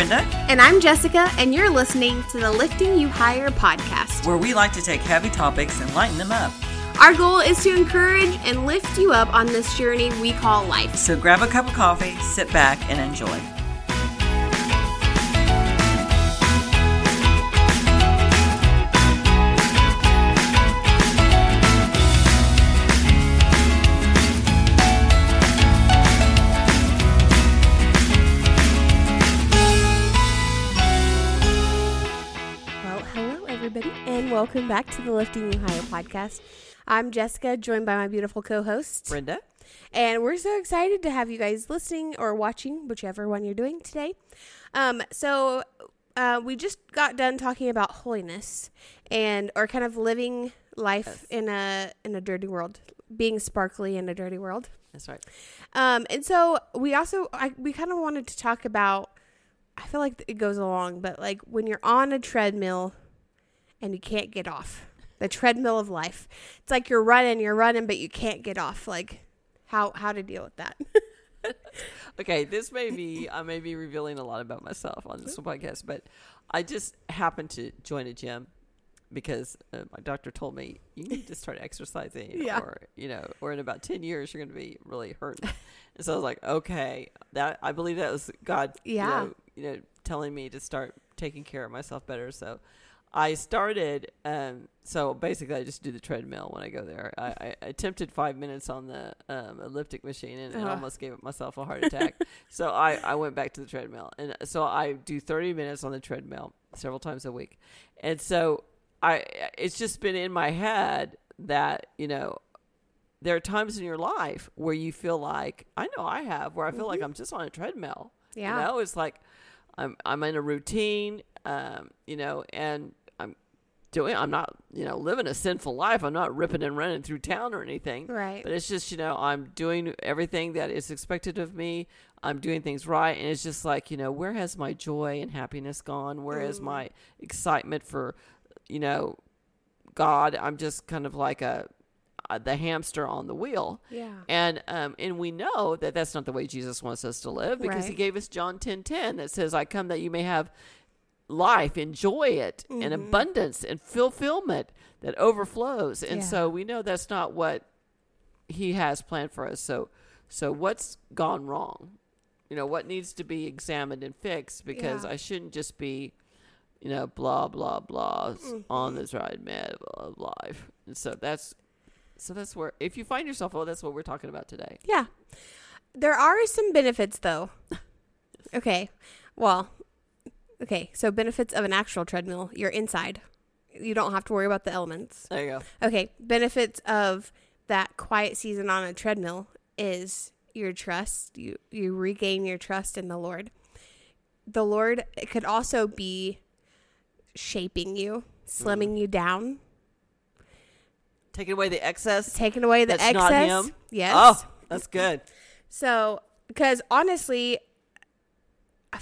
Brenda, And I'm Jessica, and you're listening to the Lifting You Higher podcast. where we like to take heavy topics and lighten them up. Our goal is to encourage and lift you up on this journey we call life. So grab a cup of coffee, sit back, and enjoy. Back to the Lifting You Higher podcast. I'm Jessica, joined by my beautiful co host. Brenda? And we're so excited to have you guys listening or watching, whichever one you're doing today. Um, so uh, we just got done talking about holiness and or kind of living life in a in a dirty world, being sparkly in a dirty world. That's right. Um, and so we also I, we kind of wanted to talk about. I feel like it goes along, but like when you're on a treadmill and you can't get off the treadmill of life, it's like you're running, you're running, but you can't get off. Like how how to deal with that? Okay, this may be I may be revealing a lot about myself on this podcast, but I just happened to join a gym because uh, my doctor told me you need to start exercising, Yeah. or you know, or in about ten years you're going to be really hurting. and so I was like, okay, that I believe that was God, Yeah. you know, you know, telling me to start taking care of myself better. So I started. Um, so basically, I just do the treadmill when I go there. I, I attempted five minutes on the um, elliptic machine and, and Ugh. almost gave myself a heart attack. so I, I went back to the treadmill, and so I do thirty minutes on the treadmill several times a week. And so I, it's just been in my head that you know. There are times in your life where you feel like I know I have where I feel like I'm just on a treadmill. Yeah. You know, it's like I'm I'm in a routine, um, you know, and doing I'm not, you know, living a sinful life. I'm not ripping and running through town or anything. Right. But it's just, you know, I'm doing everything that is expected of me. I'm doing things right and it's just like, you know, where has my joy and happiness gone? Where is my excitement for, you know, God? I'm just kind of like a, a the hamster on the wheel. Yeah. And um, and we know that that's not the way Jesus wants us to live because he gave us John 10 10 that says, I come that you may have life, enjoy it, Mm-hmm. and abundance and fulfillment that overflows. And Yeah. so we know that's not what he has planned for us. So so what's gone wrong? You know, what needs to be examined and fixed because Yeah. I shouldn't just be you know, blah blah blah Mm-hmm. on the treadmill of life. And so that's so that's where if you find yourself, oh, that's what we're talking about today. Yeah. There are some benefits though. okay. Well, okay. So benefits of an actual treadmill, you're inside. You don't have to worry about the elements. There you go. Okay. Benefits of that quiet season on a treadmill is your trust. You you regain your trust in the Lord. The Lord it could also be shaping you, slimming mm. you down, Taking away the excess. taking away the That's excess. Yes. Oh, that's good. So, because honestly,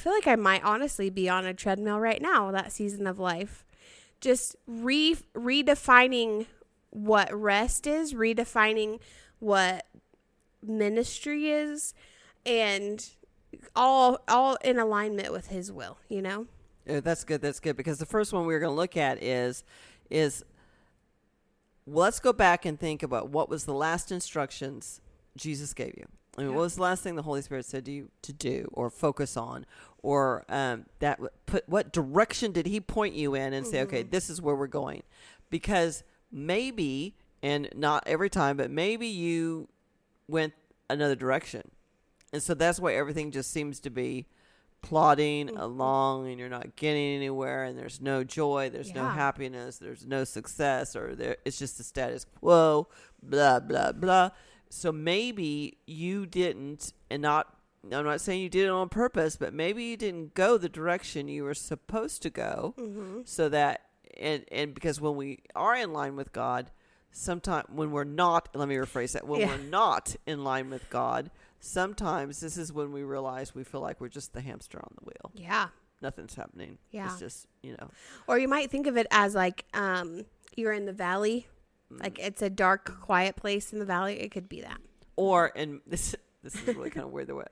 feel like I might honestly be on a treadmill right now, that season of life. Just re redefining what rest is, redefining what ministry is, and all all in alignment with his will, you know? Yeah, that's good. That's good because the first one we are going to look at is is well, let's go back and think about what was the last instructions Jesus gave you. I mean, Yeah. what was the last thing the Holy Spirit said to you to do or focus on, or um, that put what direction did He point you in and say, okay, this is where we're going, because maybe and not every time, but maybe you went another direction, and so that's why everything just seems to be plodding along and you're not getting anywhere and there's no joy there's no happiness there's no success or there it's just the status quo blah blah blah so maybe you didn't and not i'm not saying you did it on purpose but maybe you didn't go the direction you were supposed to go so that and and because when we are in line with god sometimes when we're not let me rephrase that when Yeah. we're not in line with god sometimes this is when we realize we feel like we're just the hamster on the wheel Yeah. nothing's happening Yeah. it's just you know Or you might think of it as like um you're in the valley. Like it's a dark, quiet place in the valley. It could be that. or and this This is really kind of weird. The way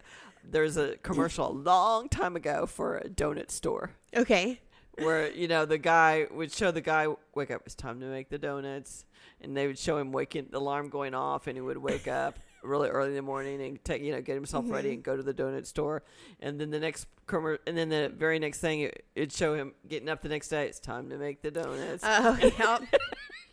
there's a commercial a long time ago for a donut store Okay. where you know the guy would show the guy wake up. It's time to make the donuts, and they would show him waking the alarm going off, and he would wake up really early in the morning and take you know get himself mm-hmm. ready and go to the donut store, and then the next commer- and then the very next thing it, it'd show him getting up the next day. It's time to make the donuts. Oh, yep.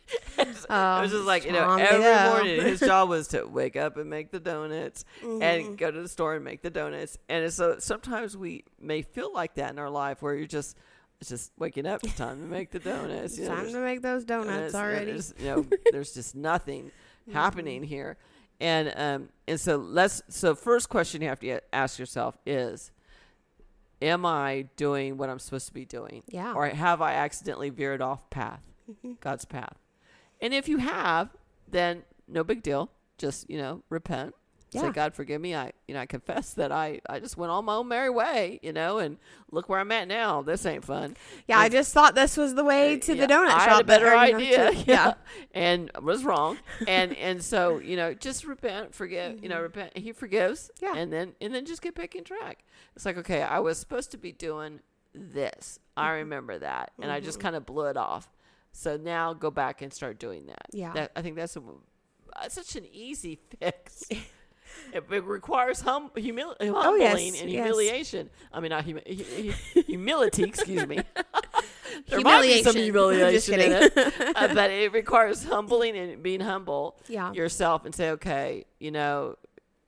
it was just like you know every morning his job was to wake up and make the donuts Mm-hmm. and go to the store and make the donuts. And so sometimes we may feel like that in our life where you're just it's just waking up it's time to make the donuts you know, Time to make those and donuts already. there's, you know there's just nothing happening here. And um and so let's so first question you have to ask yourself is am i doing what i'm supposed to be doing? Yeah. or have i accidentally veered off path god's path and if you have then no big deal just you know repent say god forgive me i you know i confess that i i just went on my own merry way you know and look where i'm at now this ain't fun Yeah, I just thought this was the way to yeah, the donut I shop. had a better or, you know, idea. to- yeah. And was wrong. And and so, you know, just repent, forgive, you know, repent. He forgives. Mm-hmm. Yeah. And then and then just get back in track. It's like, okay, I was supposed to be doing this. I Mm-hmm. remember that. And I just kind of blew it off. So now go back and start doing that. Yeah. That I think that's a, uh, such an easy fix. It, it requires hum, humil- humbling Oh, yes, and yes. humiliation. I mean, not humi- hu- hu- humility. excuse me. there might be some humiliation in it, uh, but it requires humbling and being humble Yeah. yourself and say, okay, you know,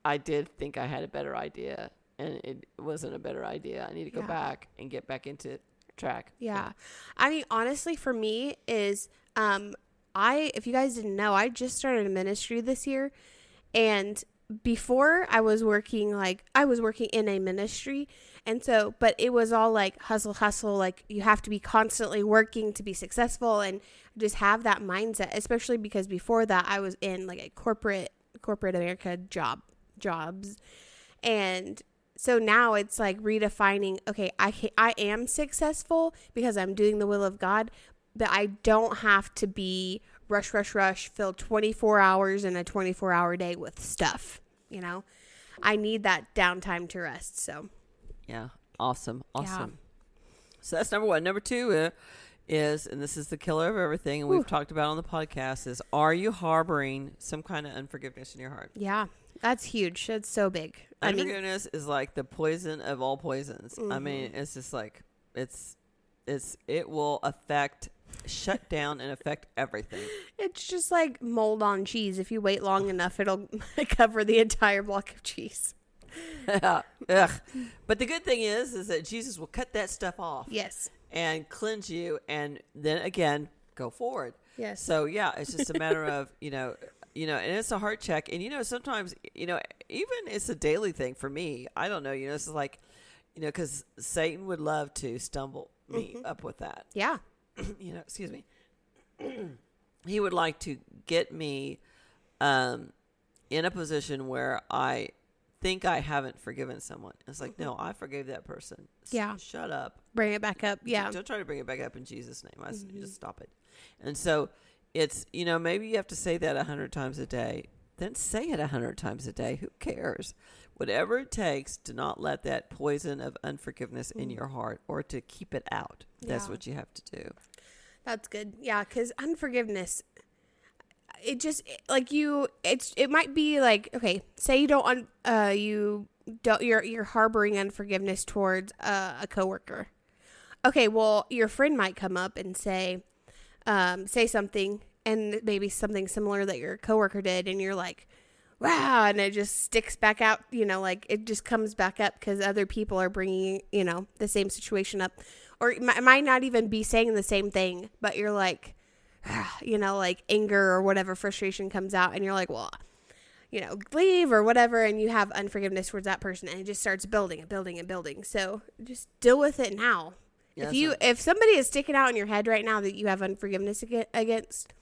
I did think I had a better idea, and it wasn't a better idea. I need to go Yeah. back and get back into track. Yeah. I mean, honestly, for me is um I if you guys didn't know, I just started a ministry this year and before I was working like I was working in a ministry and so but it was all like hustle hustle like you have to be constantly working to be successful and just have that mindset especially because before that I was in like a corporate corporate America job jobs and so now it's like redefining okay I ca- I am successful because I'm doing the will of God but I don't have to be rush rush rush fill 24 hours in a 24 hour day with stuff you know I need that downtime to rest so Yeah. Awesome. Yeah. Awesome. So that's number one. Number two uh, is, and this is the killer of everything, and we've talked about on the podcast, is are you harboring some kind of unforgiveness in your heart? yeah that's huge that's so big I mean is like the poison of all poisons. I mean, Mm-hmm. it's just like it's it's it will affect, shut down, and affect everything. it's just like mold on cheese if you wait long enough it'll cover the entire block of cheese Ugh. But the good thing is, is that Jesus will cut that stuff off yes and cleanse you, and then again go forward. yes So yeah, it's just a matter of you know, you know, and it's a heart check, and you know, sometimes you know, even it's a daily thing for me. I don't know, you know, it's like, you know, because Satan would love to stumble me mm-hmm. up with that. yeah you know, excuse me. he would like to get me um, in a position where I think I haven't forgiven someone. It's like, mm-hmm. no, I forgave that person. Yeah. shut up. bring it back up yeah Don't try to bring it back up in Jesus' name. I s Just mm-hmm. stop it. And so it's, you know, maybe you have to say that a hundred times a day. Then say it a hundred times a day. Who cares? Whatever it takes to not let that poison of unforgiveness in your heart or to keep it out. That's Yeah. what you have to do. That's good. Yeah, because unforgiveness, it just like you. It's it might be like okay, say you don't uh you don't you're you're harboring unforgiveness towards uh, a coworker. Okay, well your friend might come up and say, um, say something and maybe something similar that your coworker did, and you're like. Wow, and it just sticks back out, you know, like it just comes back up because other people are bringing, you know, the same situation up or it might- might not even be saying the same thing, but you're like, you know, like anger or whatever frustration comes out, and you're like, well, you know, leave or whatever, and you have unforgiveness towards that person, and it just starts building and building and building. So just deal with it now. Yeah, if you if somebody is sticking out in your head right now that you have unforgiveness against,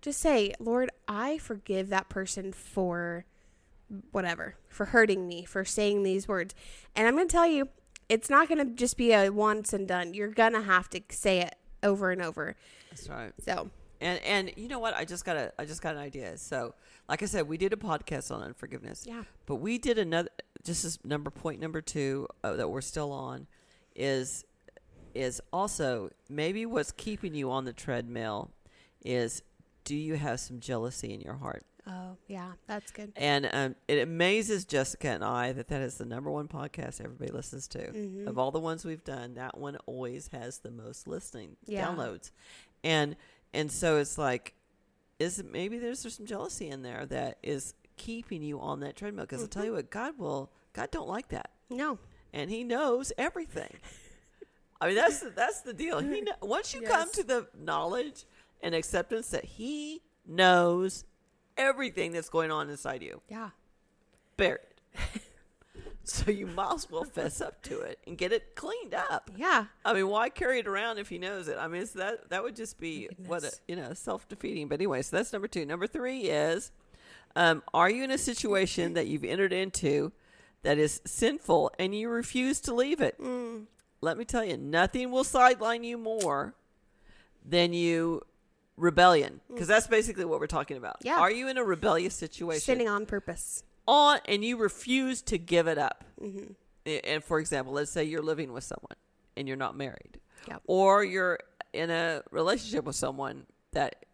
just say, Lord, I forgive that person for whatever, for hurting me, for saying these words. And I'm going to tell you, it's not going to just be a once and done. You're going to have to say it over and over. That's right. So, And and you know what? I just got a I just got an idea. So, like I said, we did a podcast on unforgiveness. Yeah. But we did another. Just as number point number two uh, that we're still on is is also maybe what's keeping you on the treadmill is do you have some jealousy in your heart? Oh, yeah, that's good. And um, it amazes Jessica and I that that is the number one podcast everybody listens to. Mhm. Of all the ones we've done, that one always has the most listening Yeah. downloads. And and so it's like, is it, maybe there's, there's some jealousy in there that is keeping you on that treadmill. Because I'll tell Mm-hmm. you what, God will God don't like that, No. and He knows everything. I mean, that's the, that's the deal. He kn- once you come to the knowledge and acceptance that He knows everything that's going on inside you, Yeah. bear it. so you might as well fess up to it and get it cleaned up. Yeah. I mean, why carry it around if he knows it? I mean, that that would just be what a, you know self defeating. But anyway, so that's number two. Number three is, um, are you in a situation that you've entered into that is sinful and you refuse to leave it? Mm. Let me tell you, nothing will sideline you more than you rebellion because that's basically what we're talking about. Yeah. Are you in a rebellious situation? Sinning on purpose. on and you refuse to give it up. Mm-hmm. And for example, let's say you're living with someone and you're not married, Yep. or you're in a relationship with someone that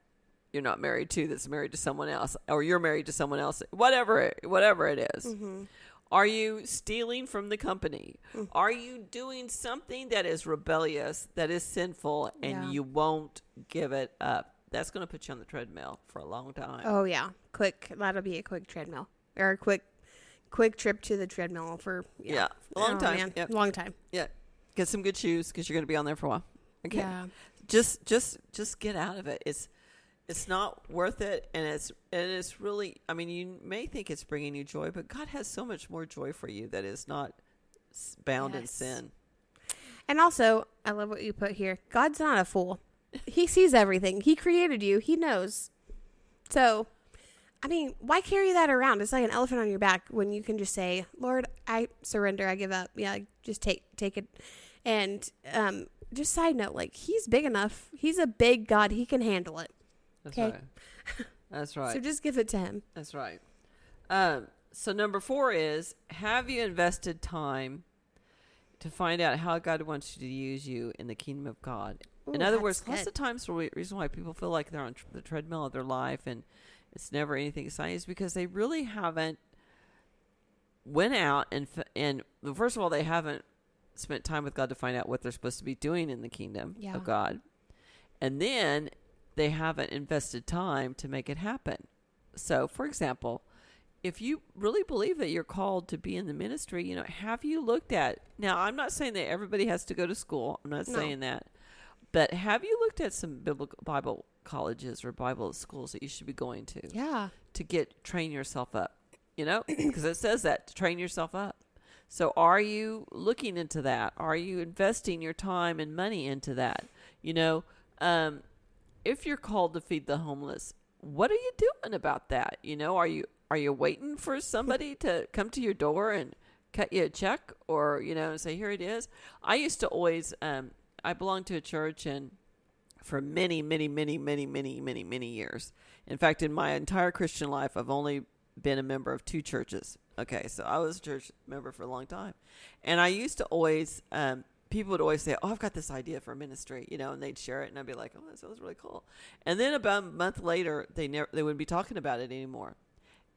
you're not married to that's married to someone else, or you're married to someone else, whatever it, whatever it is. Mm-hmm. Are you stealing from the company? Mm. Are you doing something that is rebellious, that is sinful, and Yeah. you won't give it up? That's going to put you on the treadmill for a long time. Oh yeah, quick. That'll be a quick treadmill or a quick, quick trip to the treadmill for yeah, Yeah, a long Oh, time. Yep. Long time. Yeah, get some good shoes because you're going to be on there for a while. Okay. Yeah. just just just get out of it it's it's not worth it and it's and it's really i mean you may think it's bringing you joy but god has so much more joy for you that is not bound in sin And also, I love what you put here. God's not a fool. He sees everything. He created you. He knows. So, I mean, why carry that around? It's like an elephant on your back when you can just say, "Lord, I surrender. I give up." Yeah, just take take it. And um, just side note, like He's big enough. He's a big God. He can handle it. That's Okay. right that's right So just give it to Him. that's right um so number four is have you invested time to find out how god wants you to use you in the kingdom of god in other words, lots good. of times the reason why people feel like they're on tr- the treadmill of their life and it's never anything exciting is because they really haven't went out and f- and first of all they haven't spent time with God to find out what they're supposed to be doing in the kingdom Yeah. of God, and then they haven't invested time to make it happen. So, for example, if you really believe that you're called to be in the ministry, you know, have you looked at now? I'm not saying that everybody has to go to school. I'm not No. saying that, but have you looked at some biblical Bible colleges or Bible schools that you should be going to Yeah. to get train yourself up? You know, because it says that to train yourself up. So, are you looking into that? Are you investing your time and money into that? You know, um, if you're called to feed the homeless, what are you doing about that? You know, are you are you waiting for somebody to come to your door and cut you a check, or you know, say here it is? I used to always. Um, I belonged to a church and for many, many, many, many, many, many, many years. In fact, in my entire Christian life, I've only been a member of two churches. Okay, so I was a church member for a long time, and I used to always. Um, people would always say, "Oh, I've got this idea for a ministry," you know, and they'd share it, and I'd be like, "Oh, that sounds really cool." And then about a month later, they never they wouldn't be talking about it anymore,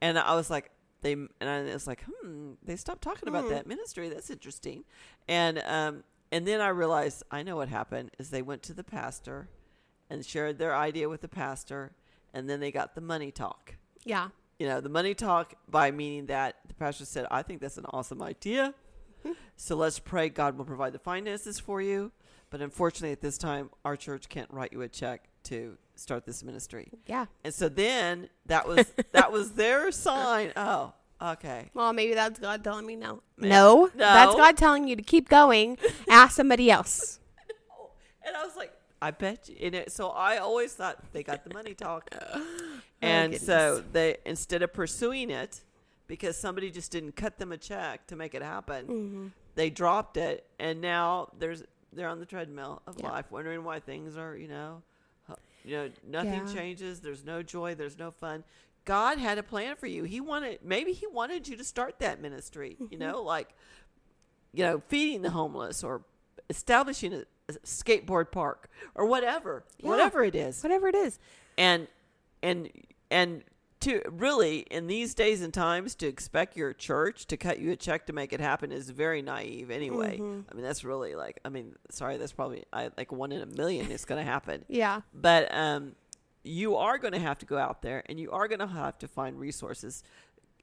and I was like, they and I was like, hmm, they stopped talking about Hmm. that ministry. That's interesting, and um, and then I realized I know what happened is they went to the pastor, and shared their idea with the pastor, and then they got the money talk Yeah. you know, the money talk by meaning that the pastor said, I think that's an awesome idea. So let's pray God will provide the finances for you. But unfortunately, at this time, our church can't write you a check to start this ministry. Yeah. And so then that was that was their sign. Oh, okay. Well, maybe that's God telling me no. No, No. that's God telling you to keep going. Ask somebody else. And I was like, I bet you. And it, so I always thought they got the money talk. Oh, and so they, instead of pursuing it, because somebody just didn't cut them a check to make it happen, Mhm. they dropped it. And now there's they're on the treadmill of Yeah. life, wondering why things are, you know, You know, nothing Yeah. changes. There's no joy. There's no fun. God had a plan for you. He wanted maybe he wanted you to start that ministry. Mm-hmm. You know, like you know, feeding the homeless or establishing a, a skateboard park or whatever, Yeah. whatever it is Whatever it is. and and and to really in these days and times to expect your church to cut you a check to make it happen is very naive anyway Mm-hmm. i mean that's really like i mean sorry that's probably I, like one in a million is going to happen Yeah. but um you are going to have to go out there and you are going to have to find resources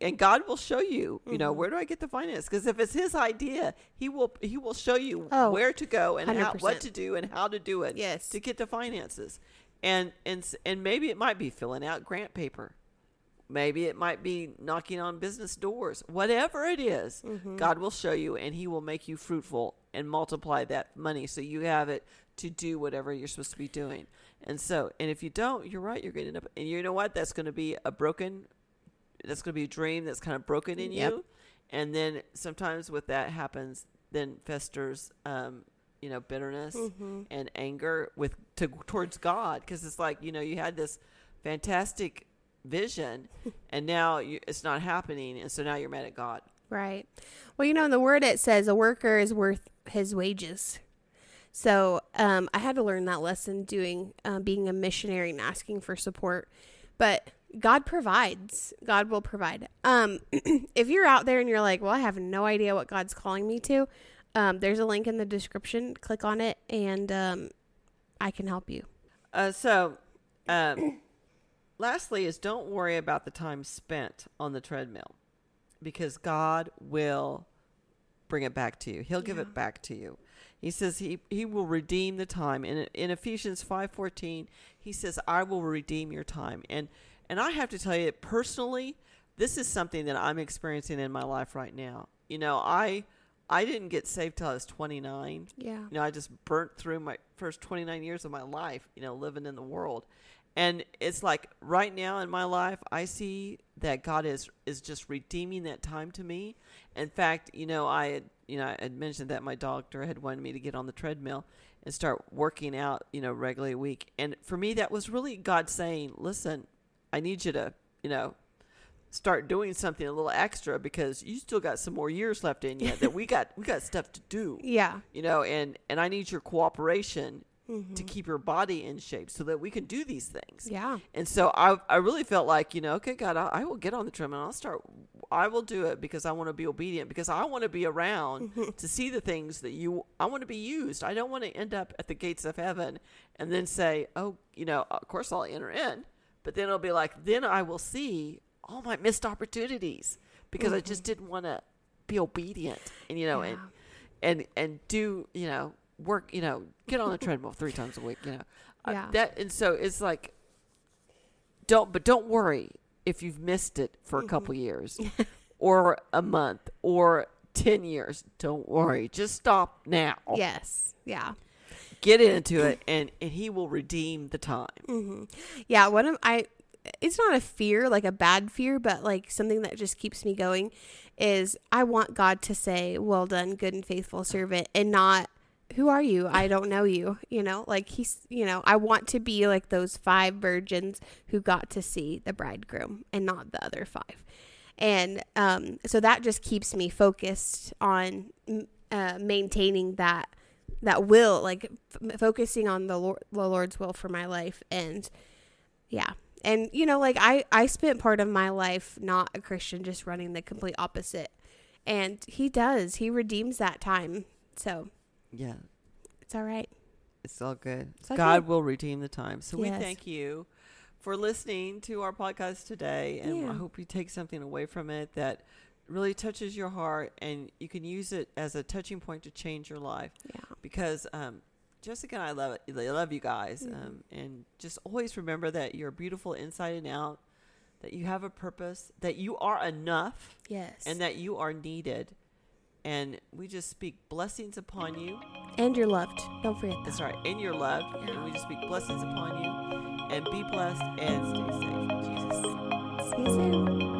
and God will show you, you Mm-hmm. know, where do I get the finance? Because if it's His idea, He will He will show you Oh, where to go and how, what to do and how to do it Yes. to get the finances. And and and maybe it might be filling out grant paper. Maybe it might be knocking on business doors. Whatever it is, Mm-hmm. God will show you and He will make you fruitful and multiply that money so you have it to do whatever you're supposed to be doing. And so, and if you don't, you're right, you're getting up. And you know what? That's going to be a broken, that's going to be a dream that's kind of broken in Yep. you. And then sometimes with that happens, then festers, um, you know, bitterness Mm-hmm. and anger with to, towards God because it's like you know you had this fantastic vision and now you, it's not happening and so now you're mad at God. Right. Well, you know, in the word it says a worker is worth his wages. So um, I had to learn that lesson doing uh, being a missionary and asking for support. But God provides. God will provide. Um, if you're out there and you're like, well, I have no idea what God's calling me to, um, there's a link in the description. Click on it, and um, I can help you. Uh, so, um, lastly, is don't worry about the time spent on the treadmill because God will bring it back to you. He'll give Yeah. it back to you. He says he, he will redeem the time. In, in Ephesians 5.14, he says, I will redeem your time. And, and I have to tell you, personally, this is something that I'm experiencing in my life right now. You know, I I didn't get saved till I was 29. Yeah. You know, I just burnt through my first 29 years of my life, you know, living in the world. And it's like right now in my life, I see that God is is just redeeming that time to me. In fact, you know, I had, you know, I had mentioned that my doctor had wanted me to get on the treadmill and start working out, you know, regularly a week. And for me, that was really God saying, listen, I need you to, you know, start doing something a little extra because you still got some more years left in you that we got we got stuff to do Yeah. you know and and i need your cooperation to mm-hmm. keep your body in shape so that we can do these things. Yeah. and so i i really felt like you know okay god i, I will get on the treadmill and i'll start i will do it because i want to be obedient because i want to be around mm-hmm. to see the things that you i want to be used. I don't want to end up at the gates of heaven and then say oh you know of course i'll enter in but then it'll be like then i will see all my missed opportunities because i just mm-hmm. didn't want to be obedient and you know and and and do you know work you know get on the treadmill three times a week you know Uh, Yeah. that and so it's like don't but don't worry if you've missed it for a couple years or a month or 10 years don't worry just stop now Yes. Yeah. get into it and and he will redeem the time Mm-hmm. Yeah, one of I it's not a fear, like a bad fear, but like something that just keeps me going is I want God to say, "Well done, good and faithful servant," and not who are you? I don't know you. You know, like he's, you know, I want to be like those five virgins who got to see the bridegroom and not the other five. And um, so that just keeps me focused on uh, maintaining that that will, like f- focusing on the, Lord, the Lord's will for my life. And yeah, and you know, like I I spent part of my life not a Christian, just running the complete opposite. And He does. He redeems that time. So yeah it's all right. it's all good It's all god good. will redeem the time so we thank you for listening to our podcast today and Yeah. i hope you take something away from it that really touches your heart and you can use it as a touching point to change your life Yeah. because um, Jessica and I love it. I love you guys, Mhm. um, and just always remember that you're beautiful inside and out. That you have a purpose. That you are enough, Yes. and that you are needed. And we just speak blessings upon you. and you're loved. Don't forget that. That's right, and you're loved. And we just speak blessings upon you. And be blessed and stay safe. Jesus. See you soon.